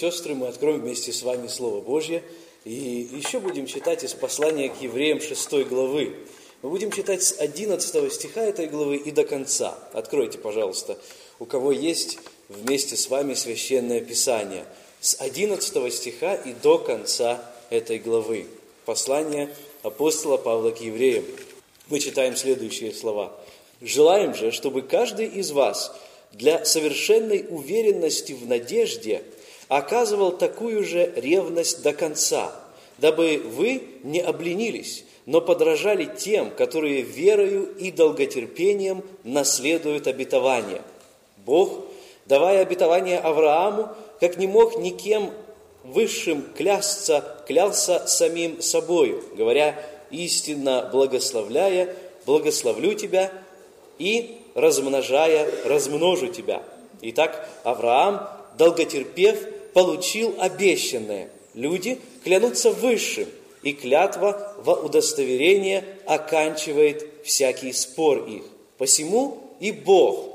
сестры, мы откроем вместе с вами Слово Божье. И еще будем читать из послания к евреям 6 главы. Мы будем читать с 11 стиха этой главы и до конца. Откройте, пожалуйста, у кого есть вместе с вами Священное Писание. С 11 стиха и до конца этой главы. Послание апостола Павла к евреям. Мы читаем следующие слова. «Желаем же, чтобы каждый из вас – для совершенной уверенности в надежде оказывал такую же ревность до конца, дабы вы не обленились, но подражали тем, которые верою и долготерпением наследуют обетование. Бог, давая обетование Аврааму, как не мог никем высшим клясться, клялся самим собою, говоря, истинно благословляя, благословлю тебя и размножая, размножу тебя. Итак, Авраам, долготерпев, получил обещанное. Люди клянутся высшим, и клятва во удостоверение оканчивает всякий спор их. Посему и Бог,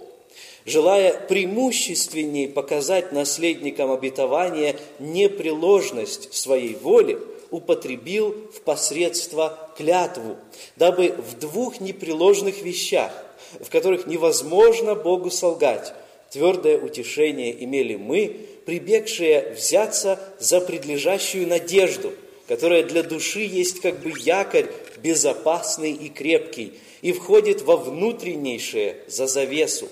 желая преимущественней показать наследникам обетования непреложность своей воли, употребил в посредство клятву, дабы в двух непреложных вещах в которых невозможно Богу солгать. Твердое утешение имели мы, прибегшие взяться за предлежащую надежду, которая для души есть как бы якорь безопасный и крепкий, и входит во внутреннейшее, за завесу,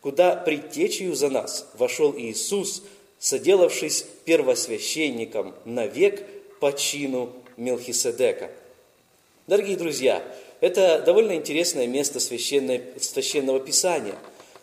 куда предтечью за нас вошел Иисус, соделавшись первосвященником навек по чину Мелхиседека. Дорогие друзья, это довольно интересное место священного писания.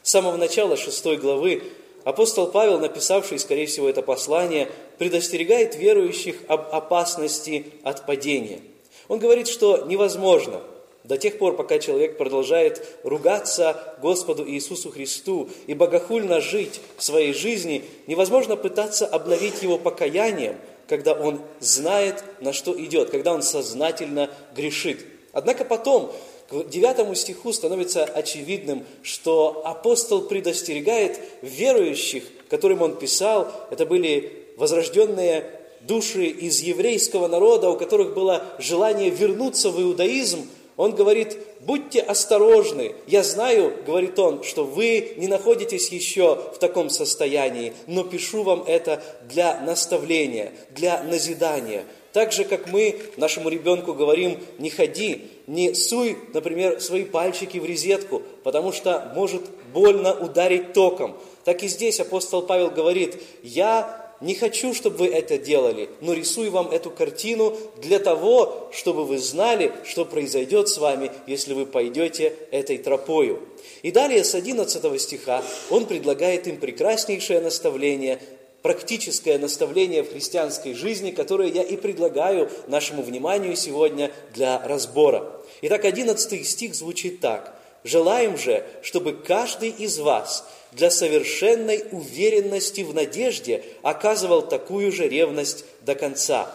С самого начала шестой главы апостол Павел, написавший, скорее всего, это послание, предостерегает верующих об опасности от падения. Он говорит, что невозможно до тех пор, пока человек продолжает ругаться Господу Иисусу Христу и богохульно жить в своей жизни, невозможно пытаться обновить его покаянием, когда он знает, на что идет, когда он сознательно грешит. Однако потом, к девятому стиху становится очевидным, что апостол предостерегает верующих, которым он писал, это были возрожденные души из еврейского народа, у которых было желание вернуться в иудаизм, он говорит, будьте осторожны. Я знаю, говорит он, что вы не находитесь еще в таком состоянии, но пишу вам это для наставления, для назидания – так же, как мы нашему ребенку говорим, не ходи, не суй, например, свои пальчики в резетку, потому что может больно ударить током. Так и здесь апостол Павел говорит, я не хочу, чтобы вы это делали, но рисую вам эту картину для того, чтобы вы знали, что произойдет с вами, если вы пойдете этой тропою. И далее с 11 стиха он предлагает им прекраснейшее наставление практическое наставление в христианской жизни, которое я и предлагаю нашему вниманию сегодня для разбора. Итак, 11 стих звучит так. «Желаем же, чтобы каждый из вас для совершенной уверенности в надежде оказывал такую же ревность до конца».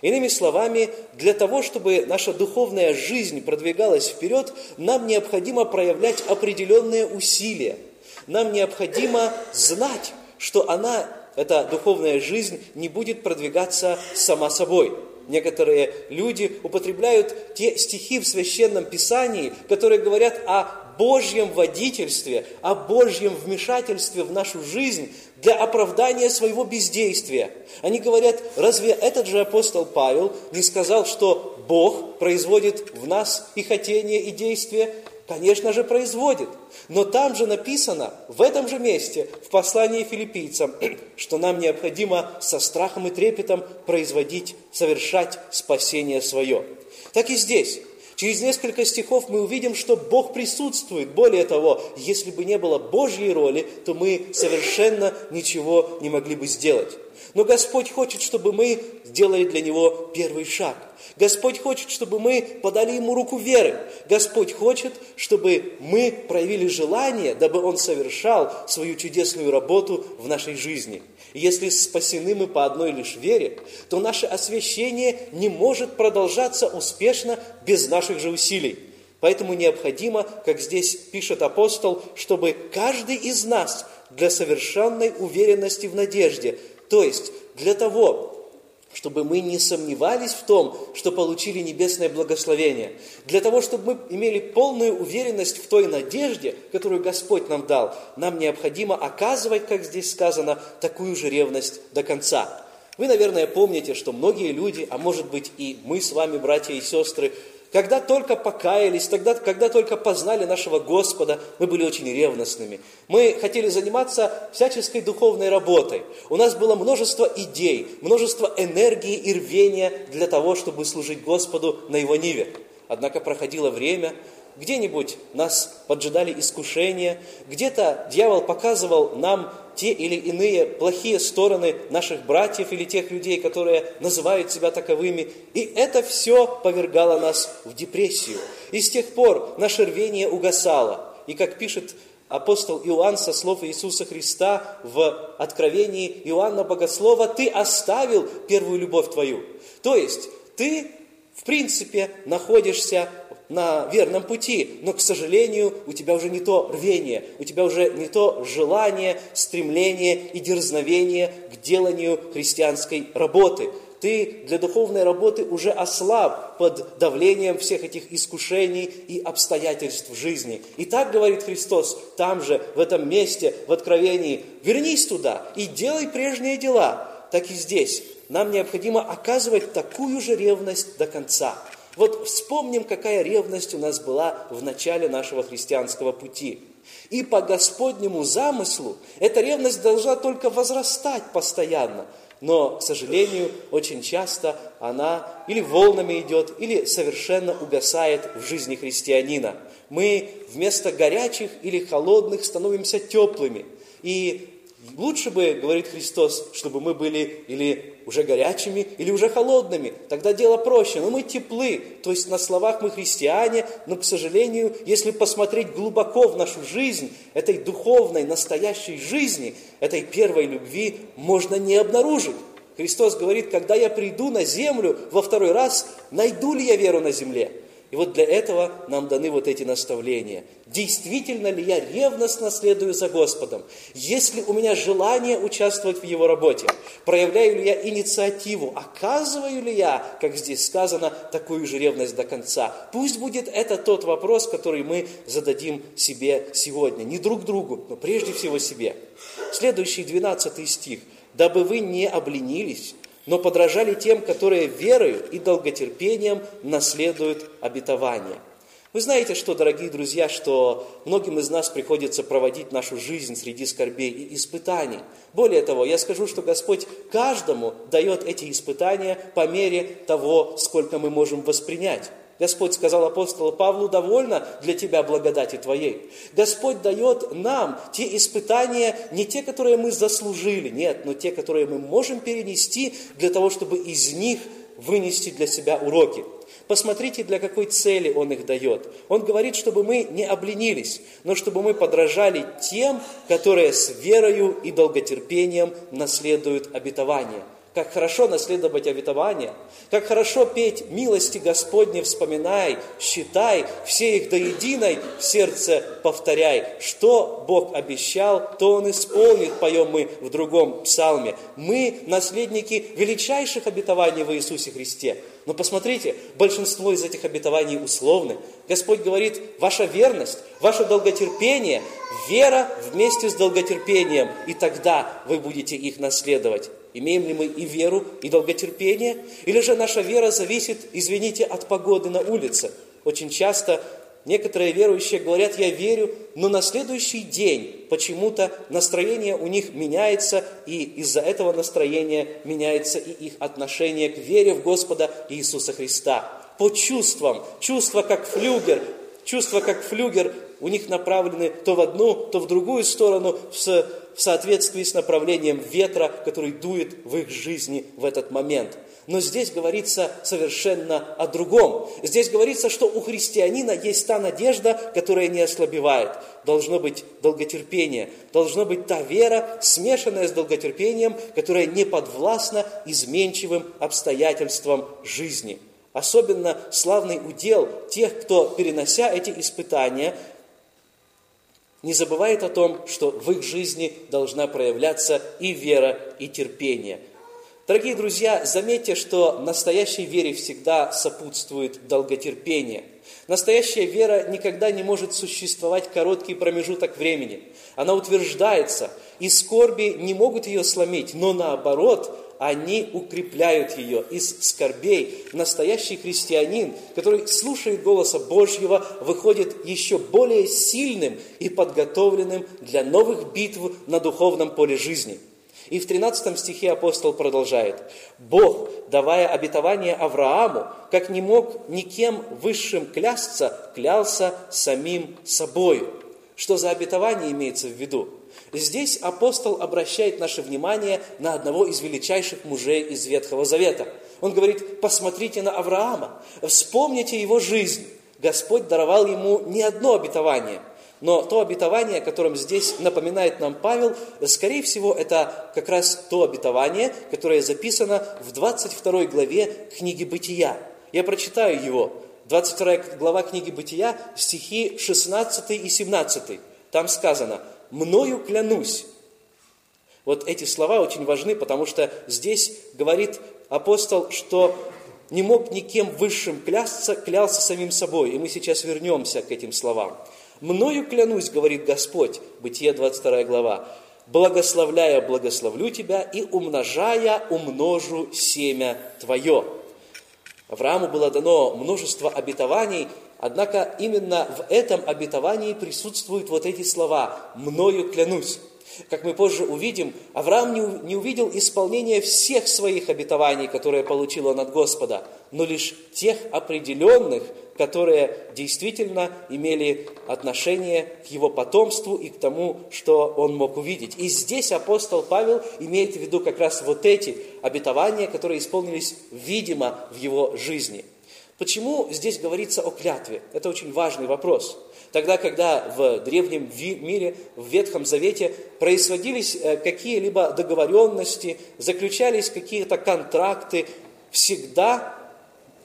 Иными словами, для того, чтобы наша духовная жизнь продвигалась вперед, нам необходимо проявлять определенные усилия. Нам необходимо знать, что она эта духовная жизнь не будет продвигаться сама собой. Некоторые люди употребляют те стихи в Священном Писании, которые говорят о Божьем водительстве, о Божьем вмешательстве в нашу жизнь для оправдания своего бездействия. Они говорят, разве этот же апостол Павел не сказал, что Бог производит в нас и хотение, и действие? Конечно же, производит. Но там же написано, в этом же месте, в послании филиппийцам, что нам необходимо со страхом и трепетом производить, совершать спасение свое. Так и здесь. Через несколько стихов мы увидим, что Бог присутствует. Более того, если бы не было Божьей роли, то мы совершенно ничего не могли бы сделать. Но Господь хочет, чтобы мы сделали для Него первый шаг. Господь хочет, чтобы мы подали Ему руку веры. Господь хочет, чтобы мы проявили желание, дабы Он совершал свою чудесную работу в нашей жизни. И если спасены мы по одной лишь вере, то наше освящение не может продолжаться успешно без наших же усилий. Поэтому необходимо, как здесь пишет апостол, чтобы каждый из нас для совершенной уверенности в надежде То есть для того, чтобы мы не сомневались в том, что получили небесное благословение, для того, чтобы мы имели полную уверенность в той надежде, которую Господь нам дал, нам необходимо оказывать, как здесь сказано, такую же ревность до конца. Вы, наверное, помните, что многие люди, а может быть и мы с вами, братья и сестры, когда только покаялись, тогда, когда только познали нашего Господа, мы были очень ревностными. Мы хотели заниматься всяческой духовной работой. У нас было множество идей, множество энергии и рвения для того, чтобы служить Господу на Его ниве. Однако проходило время, где-нибудь нас поджидали искушения, где-то дьявол показывал нам те или иные плохие стороны наших братьев или тех людей, которые называют себя таковыми. И это все повергало нас в депрессию. И с тех пор наше рвение угасало. И как пишет апостол Иоанн со слов Иисуса Христа в Откровении Иоанна Богослова, «Ты оставил первую любовь твою». То есть ты, в принципе, находишься на верном пути, но, к сожалению, у тебя уже не то рвение, у тебя уже не то желание, стремление и дерзновение к деланию христианской работы. Ты для духовной работы уже ослаб под давлением всех этих искушений и обстоятельств жизни. И так говорит Христос там же, в этом месте, в Откровении, вернись туда и делай прежние дела. Так и здесь. Нам необходимо оказывать такую же ревность до конца – вот вспомним, какая ревность у нас была в начале нашего христианского пути. И по Господнему замыслу эта ревность должна только возрастать постоянно. Но, к сожалению, очень часто она или волнами идет, или совершенно угасает в жизни христианина. Мы вместо горячих или холодных становимся теплыми. И Лучше бы, говорит Христос, чтобы мы были или уже горячими, или уже холодными. Тогда дело проще. Но мы теплы, то есть на словах мы христиане, но, к сожалению, если посмотреть глубоко в нашу жизнь, этой духовной, настоящей жизни, этой первой любви можно не обнаружить. Христос говорит, когда я приду на землю во второй раз, найду ли я веру на земле? И вот для этого нам даны вот эти наставления. Действительно ли я ревностно следую за Господом? Есть ли у меня желание участвовать в Его работе? Проявляю ли я инициативу? Оказываю ли я, как здесь сказано, такую же ревность до конца? Пусть будет это тот вопрос, который мы зададим себе сегодня. Не друг другу, но прежде всего себе. Следующий 12 стих. «Дабы вы не обленились, но подражали тем, которые верою и долготерпением наследуют обетование. Вы знаете, что, дорогие друзья, что многим из нас приходится проводить нашу жизнь среди скорбей и испытаний. Более того, я скажу, что Господь каждому дает эти испытания по мере того, сколько мы можем воспринять. Господь сказал апостолу Павлу, довольно для тебя благодати твоей. Господь дает нам те испытания, не те, которые мы заслужили, нет, но те, которые мы можем перенести для того, чтобы из них вынести для себя уроки. Посмотрите, для какой цели Он их дает. Он говорит, чтобы мы не обленились, но чтобы мы подражали тем, которые с верою и долготерпением наследуют обетование – как хорошо наследовать обетование, как хорошо петь «Милости Господни вспоминай, считай, все их до единой в сердце повторяй». Что Бог обещал, то Он исполнит, поем мы в другом псалме. Мы наследники величайших обетований в Иисусе Христе. Но посмотрите, большинство из этих обетований условны. Господь говорит, ваша верность, ваше долготерпение, вера вместе с долготерпением, и тогда вы будете их наследовать. Имеем ли мы и веру, и долготерпение? Или же наша вера зависит, извините, от погоды на улице? Очень часто некоторые верующие говорят, я верю, но на следующий день почему-то настроение у них меняется, и из-за этого настроения меняется и их отношение к вере в Господа Иисуса Христа. По чувствам, чувства как флюгер, чувства как флюгер у них направлены то в одну, то в другую сторону, в в соответствии с направлением ветра, который дует в их жизни в этот момент. Но здесь говорится совершенно о другом. Здесь говорится, что у христианина есть та надежда, которая не ослабевает. Должно быть долготерпение, должно быть та вера, смешанная с долготерпением, которая не подвластна изменчивым обстоятельствам жизни. Особенно славный удел тех, кто, перенося эти испытания, не забывает о том, что в их жизни должна проявляться и вера, и терпение. Дорогие друзья, заметьте, что настоящей вере всегда сопутствует долготерпение. Настоящая вера никогда не может существовать короткий промежуток времени. Она утверждается, и скорби не могут ее сломить, но наоборот, они укрепляют ее из скорбей. Настоящий христианин, который слушает голоса Божьего, выходит еще более сильным и подготовленным для новых битв на духовном поле жизни. И в 13 стихе апостол продолжает. «Бог, давая обетование Аврааму, как не мог никем высшим клясться, клялся самим собою». Что за обетование имеется в виду? Здесь апостол обращает наше внимание на одного из величайших мужей из Ветхого Завета. Он говорит, посмотрите на Авраама, вспомните его жизнь. Господь даровал ему не одно обетование, но то обетование, о котором здесь напоминает нам Павел, скорее всего, это как раз то обетование, которое записано в 22 главе книги «Бытия». Я прочитаю его. 22 глава книги «Бытия», стихи 16 и 17. Там сказано – мною клянусь. Вот эти слова очень важны, потому что здесь говорит апостол, что не мог никем высшим клясться, клялся самим собой. И мы сейчас вернемся к этим словам. «Мною клянусь, — говорит Господь, Бытие 22 глава, — благословляя, благословлю тебя, и умножая, умножу семя твое». Аврааму было дано множество обетований, Однако именно в этом обетовании присутствуют вот эти слова «мною клянусь». Как мы позже увидим, Авраам не увидел исполнения всех своих обетований, которые получил он от Господа, но лишь тех определенных, которые действительно имели отношение к его потомству и к тому, что он мог увидеть. И здесь апостол Павел имеет в виду как раз вот эти обетования, которые исполнились видимо в его жизни – Почему здесь говорится о клятве? Это очень важный вопрос. Тогда, когда в древнем мире, в Ветхом Завете происходились э, какие-либо договоренности, заключались какие-то контракты, всегда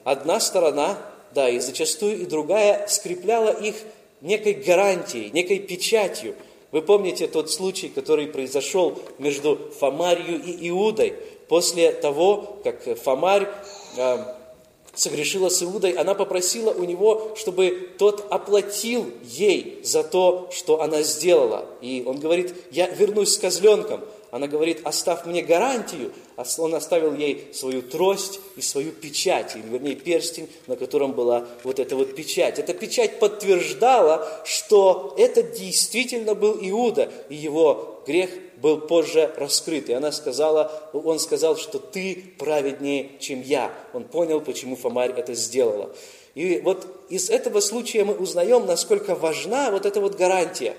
одна сторона, да, и зачастую и другая, скрепляла их некой гарантией, некой печатью. Вы помните тот случай, который произошел между Фомарью и Иудой после того, как Фомарь э, согрешила с Иудой, она попросила у него, чтобы тот оплатил ей за то, что она сделала. И он говорит, я вернусь с козленком. Она говорит, оставь мне гарантию. А он оставил ей свою трость и свою печать, или вернее перстень, на котором была вот эта вот печать. Эта печать подтверждала, что это действительно был Иуда, и его грех был позже раскрыт. И она сказала, он сказал, что ты праведнее, чем я. Он понял, почему Фомарь это сделала. И вот из этого случая мы узнаем, насколько важна вот эта вот гарантия.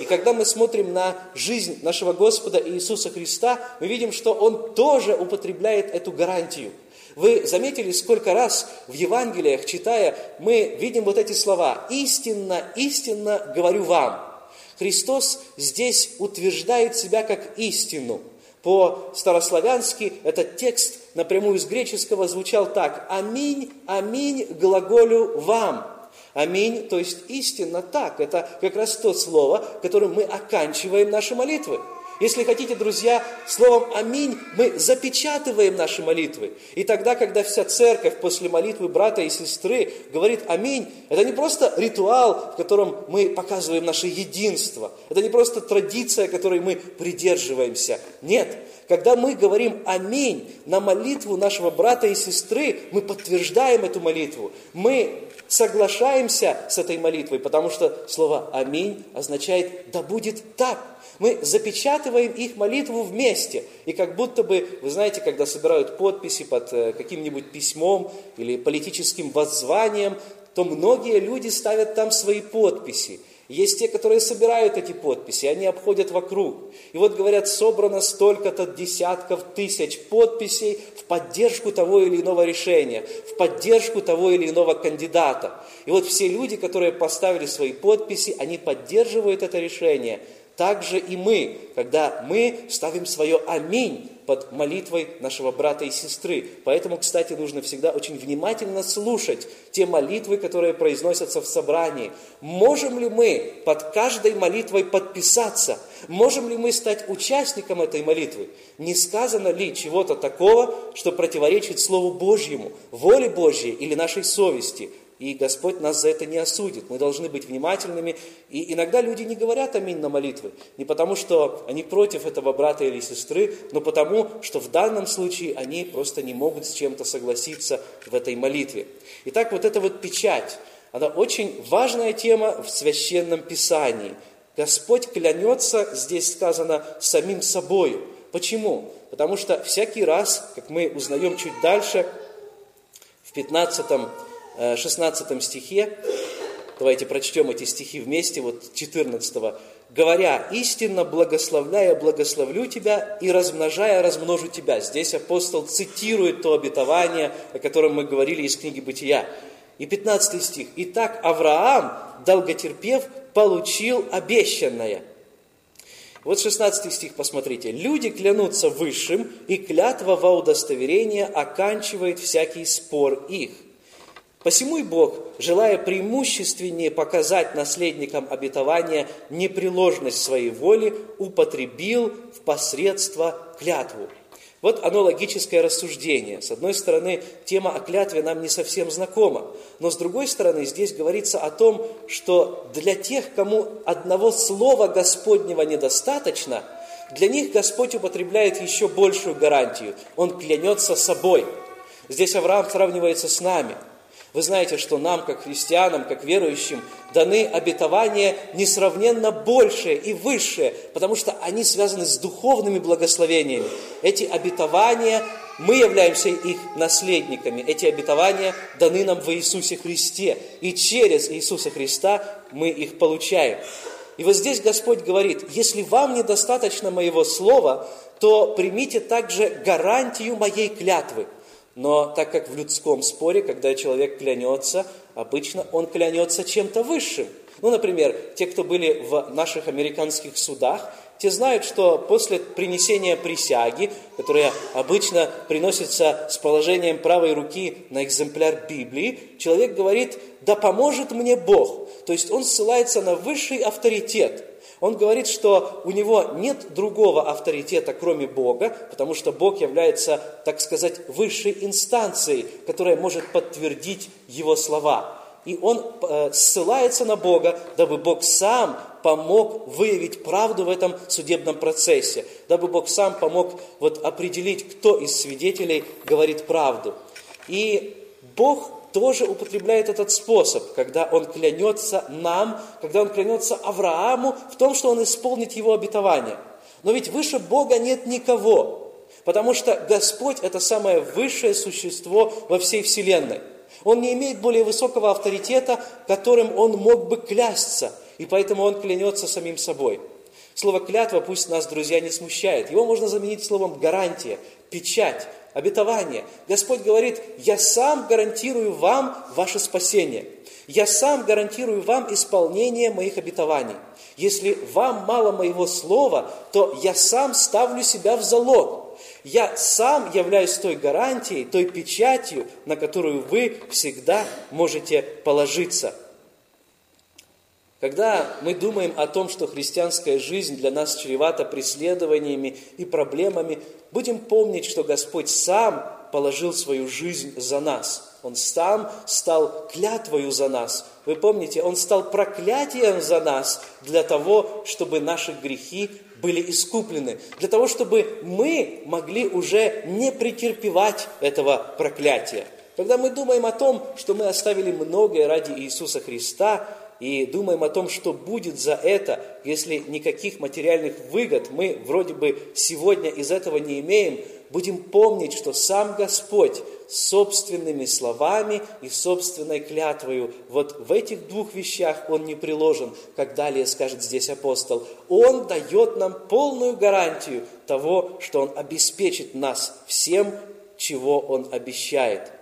И когда мы смотрим на жизнь нашего Господа Иисуса Христа, мы видим, что Он тоже употребляет эту гарантию. Вы заметили, сколько раз в Евангелиях, читая, мы видим вот эти слова «Истинно, истинно говорю вам». Христос здесь утверждает себя как истину. По-старославянски этот текст напрямую из греческого звучал так «Аминь, аминь, глаголю вам». Аминь, то есть истинно так. Это как раз то слово, которым мы оканчиваем наши молитвы. Если хотите, друзья, словом «Аминь» мы запечатываем наши молитвы. И тогда, когда вся церковь после молитвы брата и сестры говорит «Аминь», это не просто ритуал, в котором мы показываем наше единство. Это не просто традиция, которой мы придерживаемся. Нет, когда мы говорим «Аминь» на молитву нашего брата и сестры, мы подтверждаем эту молитву. Мы соглашаемся с этой молитвой, потому что слово «Аминь» означает «Да будет так» мы запечатываем их молитву вместе. И как будто бы, вы знаете, когда собирают подписи под э, каким-нибудь письмом или политическим воззванием, то многие люди ставят там свои подписи. Есть те, которые собирают эти подписи, они обходят вокруг. И вот говорят, собрано столько-то десятков тысяч подписей в поддержку того или иного решения, в поддержку того или иного кандидата. И вот все люди, которые поставили свои подписи, они поддерживают это решение – так же и мы, когда мы ставим свое «Аминь» под молитвой нашего брата и сестры. Поэтому, кстати, нужно всегда очень внимательно слушать те молитвы, которые произносятся в собрании. Можем ли мы под каждой молитвой подписаться? Можем ли мы стать участником этой молитвы? Не сказано ли чего-то такого, что противоречит Слову Божьему, воле Божьей или нашей совести? И Господь нас за это не осудит. Мы должны быть внимательными. И иногда люди не говорят аминь на молитвы. Не потому, что они против этого брата или сестры, но потому, что в данном случае они просто не могут с чем-то согласиться в этой молитве. Итак, вот эта вот печать, она очень важная тема в Священном Писании. Господь клянется, здесь сказано, самим собой. Почему? Потому что всякий раз, как мы узнаем чуть дальше, в 15 16 э, стихе, давайте прочтем эти стихи вместе, вот 14 говоря, истинно благословляя, благословлю тебя и размножая, размножу тебя. Здесь апостол цитирует то обетование, о котором мы говорили из книги Бытия. И 15 стих. «Итак, Авраам, долготерпев, получил обещанное». Вот 16 стих, посмотрите. «Люди клянутся высшим, и клятва во удостоверение оканчивает всякий спор их». Посему и Бог, желая преимущественнее показать наследникам обетования непреложность своей воли, употребил в посредство клятву. Вот оно логическое рассуждение. С одной стороны, тема о клятве нам не совсем знакома, но с другой стороны, здесь говорится о том, что для тех, кому одного слова Господнего недостаточно, для них Господь употребляет еще большую гарантию. Он клянется собой. Здесь Авраам сравнивается с нами – вы знаете, что нам, как христианам, как верующим, даны обетования несравненно большие и высшие, потому что они связаны с духовными благословениями. Эти обетования, мы являемся их наследниками. Эти обетования даны нам в Иисусе Христе. И через Иисуса Христа мы их получаем. И вот здесь Господь говорит, если вам недостаточно моего слова, то примите также гарантию моей клятвы – но так как в людском споре, когда человек клянется, обычно он клянется чем-то высшим. Ну, например, те, кто были в наших американских судах, те знают, что после принесения присяги, которая обычно приносится с положением правой руки на экземпляр Библии, человек говорит, да поможет мне Бог. То есть он ссылается на высший авторитет – он говорит, что у него нет другого авторитета, кроме Бога, потому что Бог является, так сказать, высшей инстанцией, которая может подтвердить его слова. И он э, ссылается на Бога, дабы Бог сам помог выявить правду в этом судебном процессе, дабы Бог сам помог вот определить, кто из свидетелей говорит правду. И Бог тоже употребляет этот способ, когда он клянется нам, когда он клянется Аврааму в том, что он исполнит его обетование. Но ведь выше Бога нет никого, потому что Господь – это самое высшее существо во всей Вселенной. Он не имеет более высокого авторитета, которым он мог бы клясться, и поэтому он клянется самим собой. Слово «клятва» пусть нас, друзья, не смущает. Его можно заменить словом «гарантия», «печать», обетование. Господь говорит, я сам гарантирую вам ваше спасение. Я сам гарантирую вам исполнение моих обетований. Если вам мало моего слова, то я сам ставлю себя в залог. Я сам являюсь той гарантией, той печатью, на которую вы всегда можете положиться. Когда мы думаем о том, что христианская жизнь для нас чревата преследованиями и проблемами, будем помнить, что Господь сам положил свою жизнь за нас. Он сам стал клятвою за нас. Вы помните, Он стал проклятием за нас для того, чтобы наши грехи были искуплены, для того, чтобы мы могли уже не претерпевать этого проклятия. Когда мы думаем о том, что мы оставили многое ради Иисуса Христа, и думаем о том, что будет за это, если никаких материальных выгод мы вроде бы сегодня из этого не имеем, будем помнить, что сам Господь собственными словами и собственной клятвою, вот в этих двух вещах Он не приложен, как далее скажет здесь апостол. Он дает нам полную гарантию того, что Он обеспечит нас всем, чего Он обещает –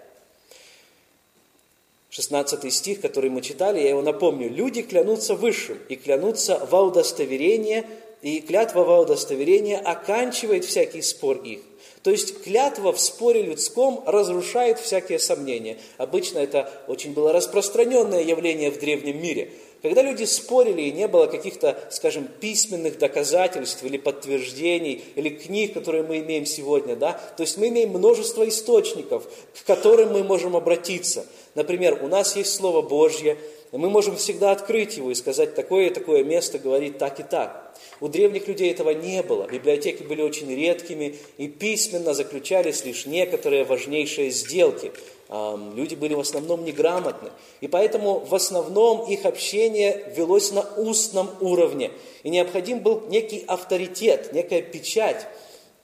16 стих, который мы читали, я его напомню. «Люди клянутся высшим и клянутся во удостоверение, и клятва во удостоверение оканчивает всякий спор их. То есть клятва в споре людском разрушает всякие сомнения. Обычно это очень было распространенное явление в древнем мире. Когда люди спорили и не было каких-то, скажем, письменных доказательств или подтверждений, или книг, которые мы имеем сегодня, да, то есть мы имеем множество источников, к которым мы можем обратиться. Например, у нас есть Слово Божье, мы можем всегда открыть его и сказать, такое и такое место говорит так и так. У древних людей этого не было. Библиотеки были очень редкими, и письменно заключались лишь некоторые важнейшие сделки. Люди были в основном неграмотны. И поэтому в основном их общение велось на устном уровне. И необходим был некий авторитет, некая печать,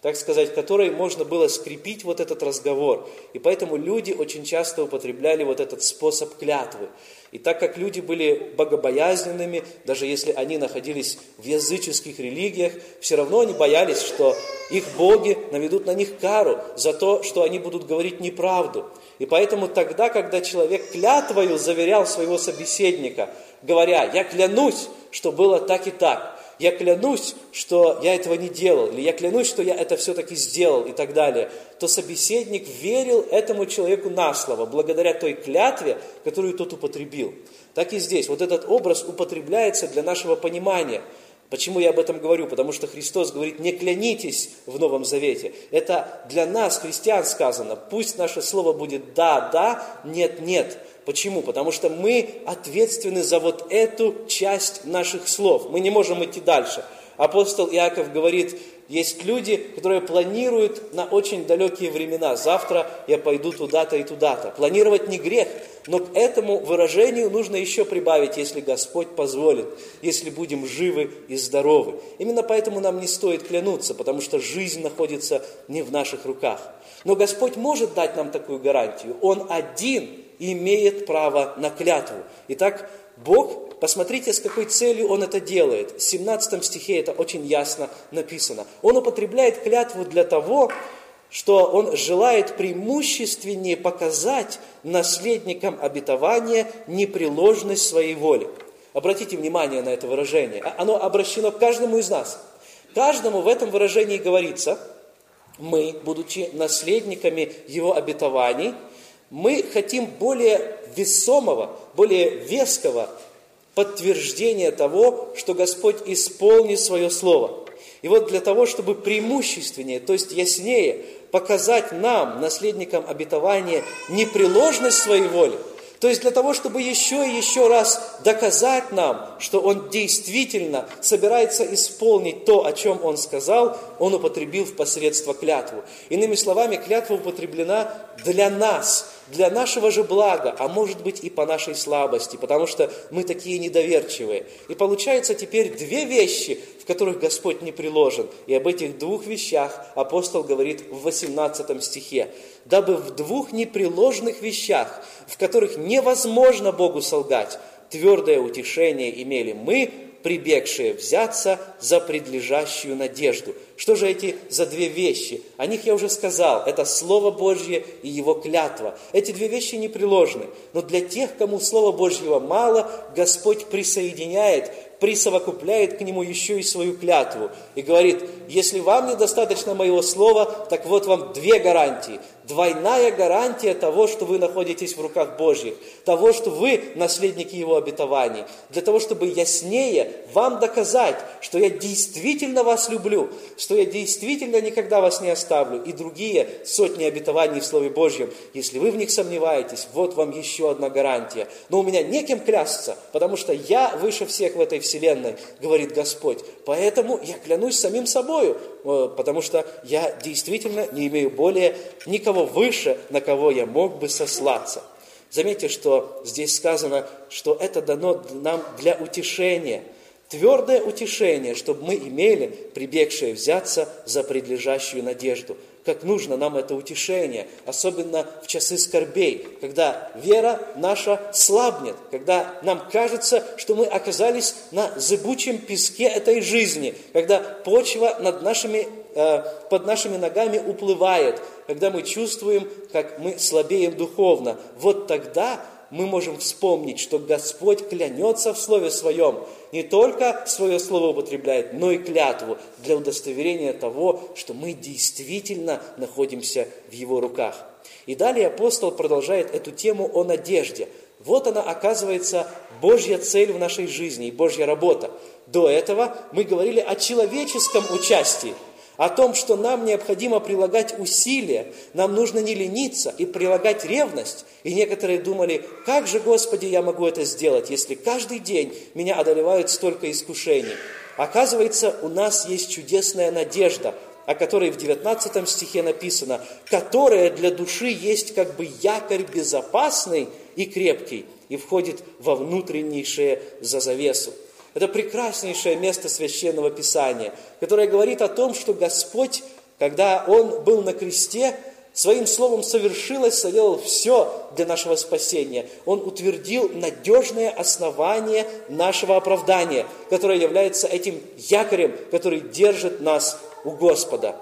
так сказать, которой можно было скрепить вот этот разговор. И поэтому люди очень часто употребляли вот этот способ клятвы. И так как люди были богобоязненными, даже если они находились в языческих религиях, все равно они боялись, что их боги наведут на них кару за то, что они будут говорить неправду. И поэтому тогда, когда человек клятвою заверял своего собеседника, говоря, я клянусь, что было так и так, я клянусь, что я этого не делал, или я клянусь, что я это все-таки сделал и так далее, то собеседник верил этому человеку на слово, благодаря той клятве, которую тот употребил. Так и здесь. Вот этот образ употребляется для нашего понимания. Почему я об этом говорю? Потому что Христос говорит, не клянитесь в Новом Завете. Это для нас, христиан, сказано. Пусть наше слово будет да, да, нет, нет. Почему? Потому что мы ответственны за вот эту часть наших слов. Мы не можем идти дальше. Апостол Иаков говорит, есть люди, которые планируют на очень далекие времена. Завтра я пойду туда-то и туда-то. Планировать не грех, но к этому выражению нужно еще прибавить, если Господь позволит, если будем живы и здоровы. Именно поэтому нам не стоит клянуться, потому что жизнь находится не в наших руках. Но Господь может дать нам такую гарантию. Он один имеет право на клятву. Итак, Бог, посмотрите, с какой целью Он это делает. В 17 стихе это очень ясно написано. Он употребляет клятву для того, что Он желает преимущественнее показать наследникам обетования непреложность своей воли. Обратите внимание на это выражение. Оно обращено к каждому из нас. Каждому в этом выражении говорится, мы, будучи наследниками Его обетований, мы хотим более весомого, более веского подтверждения того, что Господь исполнит свое Слово. И вот для того, чтобы преимущественнее, то есть яснее показать нам, наследникам обетования, непреложность своей воли, то есть для того, чтобы еще и еще раз доказать нам, что Он действительно собирается исполнить то, о чем Он сказал, Он употребил в посредство клятву. Иными словами, клятва употреблена для нас, для нашего же блага, а может быть и по нашей слабости, потому что мы такие недоверчивые. И получается теперь две вещи, в которых Господь не приложен. И об этих двух вещах апостол говорит в 18 стихе дабы в двух непреложных вещах, в которых невозможно Богу солгать, твердое утешение имели мы, прибегшие взяться за предлежащую надежду. Что же эти за две вещи? О них я уже сказал. Это Слово Божье и Его клятва. Эти две вещи непреложны. Но для тех, кому Слова Божьего мало, Господь присоединяет присовокупляет к нему еще и свою клятву и говорит, если вам недостаточно моего слова, так вот вам две гарантии. Двойная гарантия того, что вы находитесь в руках Божьих, того, что вы наследники Его обетований, для того, чтобы яснее вам доказать, что я действительно вас люблю, что я действительно никогда вас не оставлю, и другие сотни обетований в Слове Божьем. Если вы в них сомневаетесь, вот вам еще одна гарантия. Но у меня неким клясться, потому что я выше всех в этой вселенной, говорит Господь. Поэтому я клянусь самим собою, э, потому что я действительно не имею более никого выше, на кого я мог бы сослаться. Заметьте, что здесь сказано, что это дано нам для утешения. Твердое утешение, чтобы мы имели, прибегшие взяться за предлежащую надежду как нужно нам это утешение, особенно в часы скорбей, когда вера наша слабнет, когда нам кажется, что мы оказались на зыбучем песке этой жизни, когда почва над нашими, э, под нашими ногами уплывает, когда мы чувствуем, как мы слабеем духовно. Вот тогда мы можем вспомнить, что Господь клянется в Слове Своем, не только свое Слово употребляет, но и клятву для удостоверения того, что мы действительно находимся в Его руках. И далее апостол продолжает эту тему о надежде. Вот она оказывается Божья цель в нашей жизни и Божья работа. До этого мы говорили о человеческом участии – о том, что нам необходимо прилагать усилия, нам нужно не лениться и прилагать ревность. И некоторые думали, как же, Господи, я могу это сделать, если каждый день меня одолевают столько искушений. Оказывается, у нас есть чудесная надежда, о которой в 19 стихе написано, которая для души есть как бы якорь безопасный и крепкий и входит во внутреннейшее за завесу. Это прекраснейшее место священного писания, которое говорит о том, что Господь, когда Он был на кресте, своим словом совершилось, соделал все для нашего спасения. Он утвердил надежное основание нашего оправдания, которое является этим якорем, который держит нас у Господа.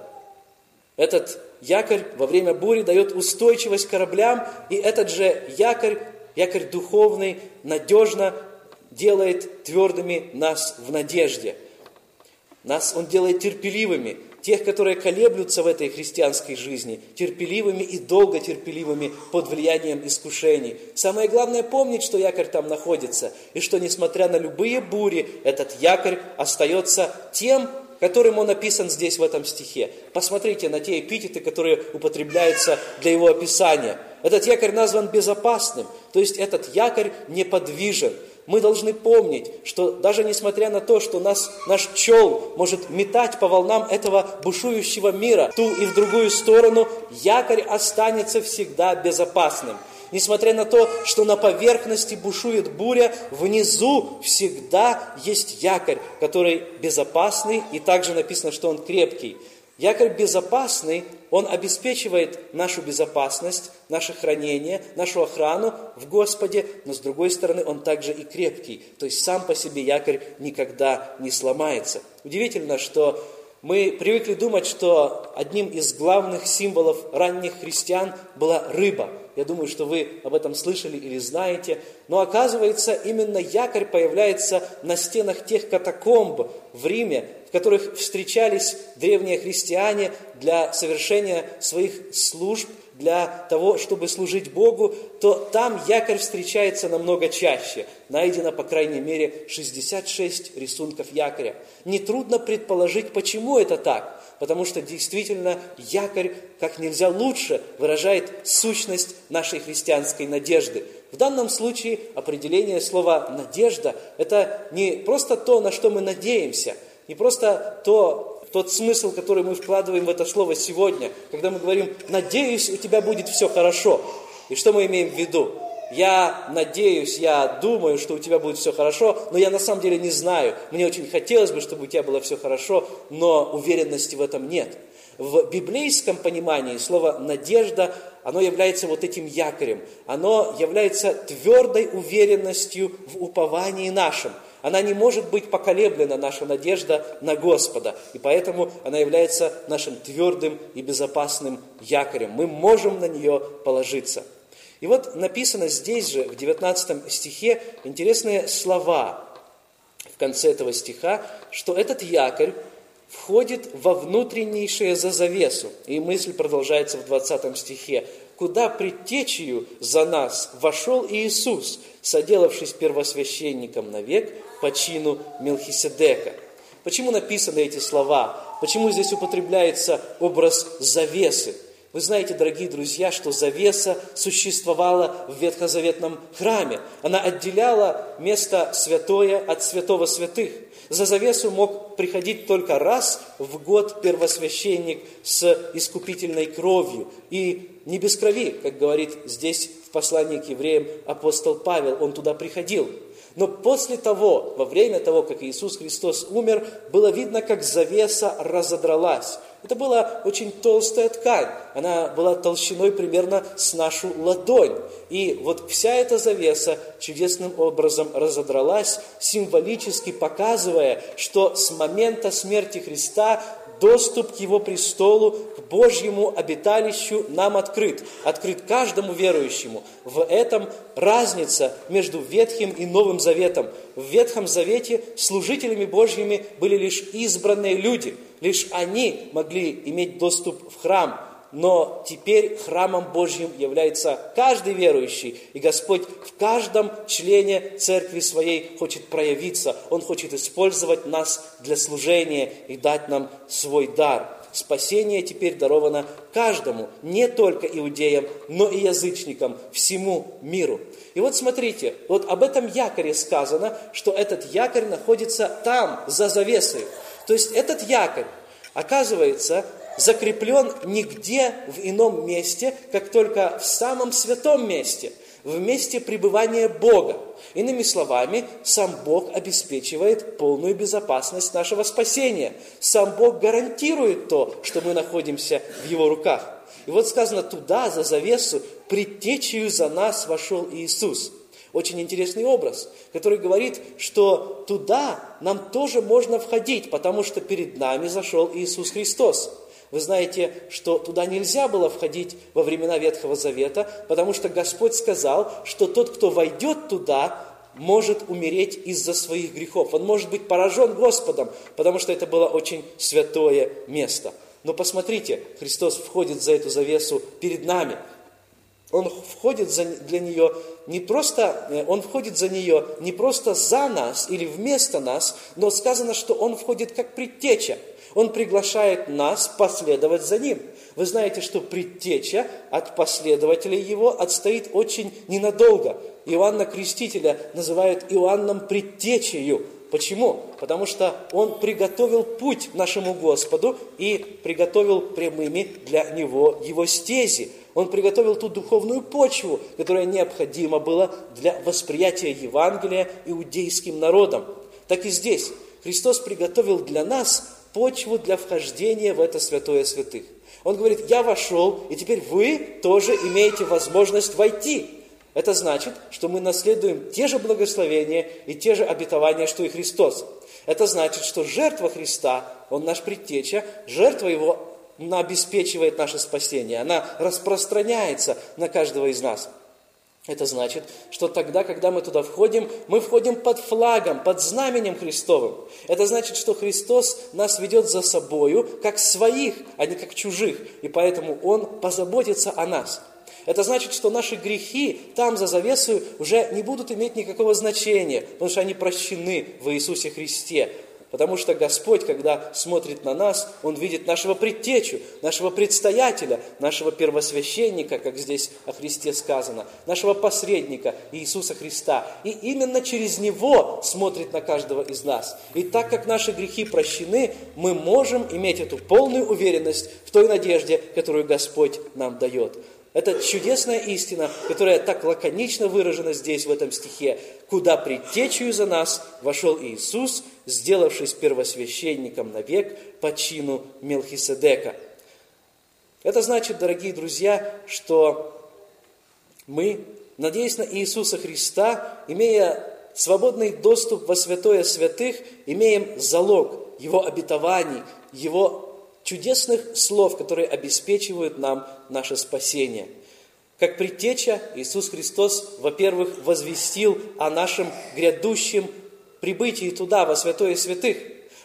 Этот якорь во время бури дает устойчивость кораблям, и этот же якорь, якорь духовный, надежно делает твердыми нас в надежде. Нас Он делает терпеливыми, тех, которые колеблются в этой христианской жизни, терпеливыми и долго терпеливыми под влиянием искушений. Самое главное помнить, что якорь там находится, и что, несмотря на любые бури, этот якорь остается тем, которым он описан здесь в этом стихе. Посмотрите на те эпитеты, которые употребляются для его описания. Этот якорь назван безопасным, то есть этот якорь неподвижен мы должны помнить, что даже несмотря на то, что нас, наш чел может метать по волнам этого бушующего мира, ту и в другую сторону, якорь останется всегда безопасным. Несмотря на то, что на поверхности бушует буря, внизу всегда есть якорь, который безопасный, и также написано, что он крепкий. Якорь безопасный, он обеспечивает нашу безопасность, наше хранение, нашу охрану в Господе, но с другой стороны он также и крепкий. То есть сам по себе якорь никогда не сломается. Удивительно, что мы привыкли думать, что одним из главных символов ранних христиан была рыба. Я думаю, что вы об этом слышали или знаете. Но оказывается, именно якорь появляется на стенах тех катакомб в Риме, которых встречались древние христиане для совершения своих служб, для того, чтобы служить Богу, то там якорь встречается намного чаще. Найдено, по крайней мере, 66 рисунков якоря. Нетрудно предположить, почему это так. Потому что действительно якорь как нельзя лучше выражает сущность нашей христианской надежды. В данном случае определение слова «надежда» – это не просто то, на что мы надеемся – не просто то, тот смысл, который мы вкладываем в это слово сегодня, когда мы говорим «надеюсь, у тебя будет все хорошо». И что мы имеем в виду? Я надеюсь, я думаю, что у тебя будет все хорошо, но я на самом деле не знаю. Мне очень хотелось бы, чтобы у тебя было все хорошо, но уверенности в этом нет. В библейском понимании слово «надежда» оно является вот этим якорем. Оно является твердой уверенностью в уповании нашем – она не может быть поколеблена, наша надежда на Господа. И поэтому она является нашим твердым и безопасным якорем. Мы можем на нее положиться. И вот написано здесь же, в 19 стихе, интересные слова в конце этого стиха, что этот якорь входит во внутреннейшее за завесу. И мысль продолжается в 20 стихе. «Куда предтечью за нас вошел Иисус, соделавшись первосвященником навек, по чину Мелхиседека. Почему написаны эти слова? Почему здесь употребляется образ завесы? Вы знаете, дорогие друзья, что завеса существовала в Ветхозаветном храме. Она отделяла место святое от святого святых. За завесу мог приходить только раз в год первосвященник с искупительной кровью. И не без крови, как говорит здесь в послании к евреям апостол Павел, он туда приходил. Но после того, во время того, как Иисус Христос умер, было видно, как завеса разодралась. Это была очень толстая ткань, она была толщиной примерно с нашу ладонь. И вот вся эта завеса чудесным образом разодралась, символически показывая, что с момента смерти Христа доступ к Его престолу, к Божьему обиталищу нам открыт, открыт каждому верующему. В этом разница между Ветхим и Новым Заветом. В Ветхом Завете служителями Божьими были лишь избранные люди, лишь они могли иметь доступ в храм, но теперь храмом Божьим является каждый верующий, и Господь в каждом члене церкви своей хочет проявиться, Он хочет использовать нас для служения и дать нам свой дар. Спасение теперь даровано каждому, не только иудеям, но и язычникам, всему миру. И вот смотрите, вот об этом якоре сказано, что этот якорь находится там, за завесой. То есть этот якорь, оказывается, закреплен нигде в ином месте, как только в самом святом месте, в месте пребывания Бога. Иными словами, сам Бог обеспечивает полную безопасность нашего спасения. Сам Бог гарантирует то, что мы находимся в Его руках. И вот сказано, туда, за завесу, предтечью за нас вошел Иисус. Очень интересный образ, который говорит, что туда нам тоже можно входить, потому что перед нами зашел Иисус Христос. Вы знаете, что туда нельзя было входить во времена Ветхого Завета, потому что Господь сказал, что тот, кто войдет туда, может умереть из-за своих грехов. Он может быть поражен Господом, потому что это было очень святое место. Но посмотрите, Христос входит за эту завесу перед нами. Он входит за, для нее не просто, э, он входит за нее не просто за нас или вместо нас, но сказано, что он входит как предтеча. Он приглашает нас последовать за Ним. Вы знаете, что предтеча от последователей Его отстоит очень ненадолго. Иоанна Крестителя называют Иоанном предтечею. Почему? Потому что он приготовил путь нашему Господу и приготовил прямыми для Него Его стези. Он приготовил ту духовную почву, которая необходима была для восприятия Евангелия иудейским народом. Так и здесь Христос приготовил для нас почву для вхождения в это святое святых. Он говорит, я вошел, и теперь вы тоже имеете возможность войти. Это значит, что мы наследуем те же благословения и те же обетования, что и Христос. Это значит, что жертва Христа, Он наш предтеча, жертва Его обеспечивает наше спасение, она распространяется на каждого из нас. Это значит, что тогда, когда мы туда входим, мы входим под флагом, под знаменем Христовым. Это значит, что Христос нас ведет за собою, как своих, а не как чужих. И поэтому Он позаботится о нас. Это значит, что наши грехи там за завесу уже не будут иметь никакого значения, потому что они прощены в Иисусе Христе. Потому что Господь, когда смотрит на нас, Он видит нашего предтечу, нашего предстоятеля, нашего первосвященника, как здесь о Христе сказано, нашего посредника Иисуса Христа. И именно через Него смотрит на каждого из нас. И так как наши грехи прощены, мы можем иметь эту полную уверенность в той надежде, которую Господь нам дает. Это чудесная истина, которая так лаконично выражена здесь, в этом стихе. «Куда предтечью за нас вошел Иисус, сделавшись первосвященником навек по чину Мелхиседека». Это значит, дорогие друзья, что мы, надеясь на Иисуса Христа, имея свободный доступ во святое святых, имеем залог Его обетований, Его чудесных слов, которые обеспечивают нам наше спасение. Как предтеча, Иисус Христос, во-первых, возвестил о нашем грядущем прибытии туда, во святое святых.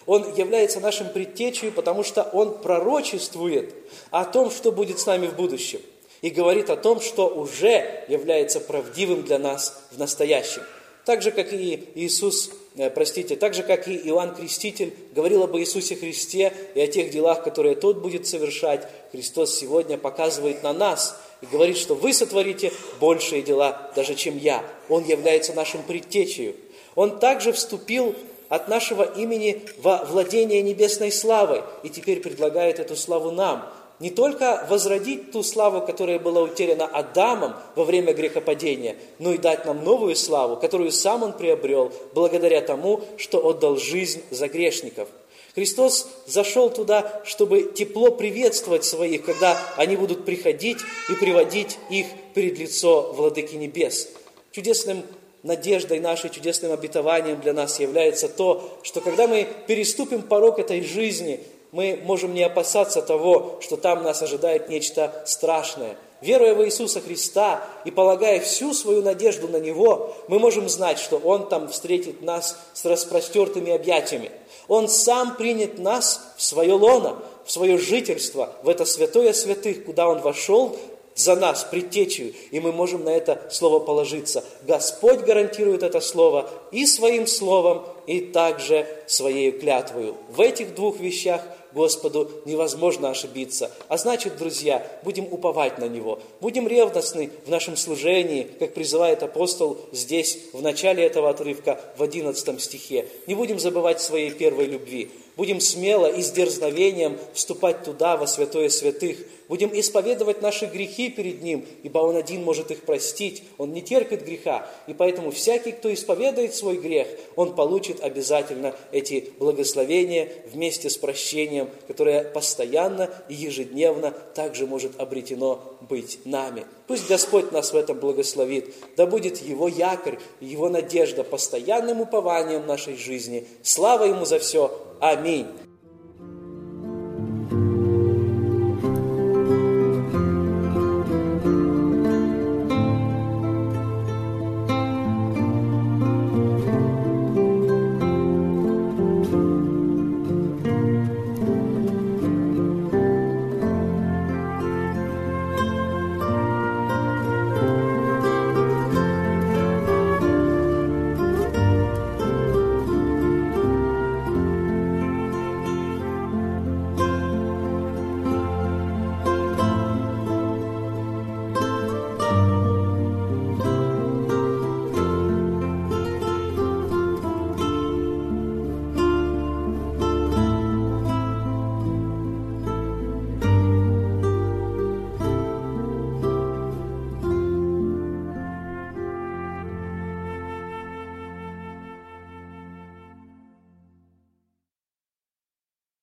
Он является нашим предтечей, потому что Он пророчествует о том, что будет с нами в будущем. И говорит о том, что уже является правдивым для нас в настоящем. Так же, как и Иисус простите, так же, как и Иоанн Креститель говорил об Иисусе Христе и о тех делах, которые Тот будет совершать, Христос сегодня показывает на нас и говорит, что вы сотворите большие дела, даже чем я. Он является нашим предтечею. Он также вступил от нашего имени во владение небесной славой и теперь предлагает эту славу нам – не только возродить ту славу, которая была утеряна Адамом во время грехопадения, но и дать нам новую славу, которую сам Он приобрел, благодаря тому, что отдал жизнь за грешников. Христос зашел туда, чтобы тепло приветствовать своих, когда они будут приходить и приводить их перед лицо Владыки Небес. Чудесным надеждой нашей, чудесным обетованием для нас является то, что когда мы переступим порог этой жизни, мы можем не опасаться того, что там нас ожидает нечто страшное. Веруя в Иисуса Христа и полагая всю свою надежду на Него, мы можем знать, что Он там встретит нас с распростертыми объятиями. Он сам принят нас в свое лоно, в свое жительство, в это святое святых, куда Он вошел за нас, предтечью, и мы можем на это слово положиться. Господь гарантирует это слово и своим словом, и также своей клятвою. В этих двух вещах – Господу невозможно ошибиться. А значит, друзья, будем уповать на Него, будем ревностны в нашем служении, как призывает апостол здесь, в начале этого отрывка, в 11 стихе. Не будем забывать своей первой любви. Будем смело и с дерзновением вступать туда, во святое святых. Будем исповедовать наши грехи перед Ним, ибо Он один может их простить. Он не терпит греха. И поэтому всякий, кто исповедует свой грех, он получит обязательно эти благословения вместе с прощением, которое постоянно и ежедневно также может обретено быть нами. Пусть Господь нас в этом благословит. Да будет Его якорь, Его надежда постоянным упованием нашей жизни. Слава Ему за все. Аминь.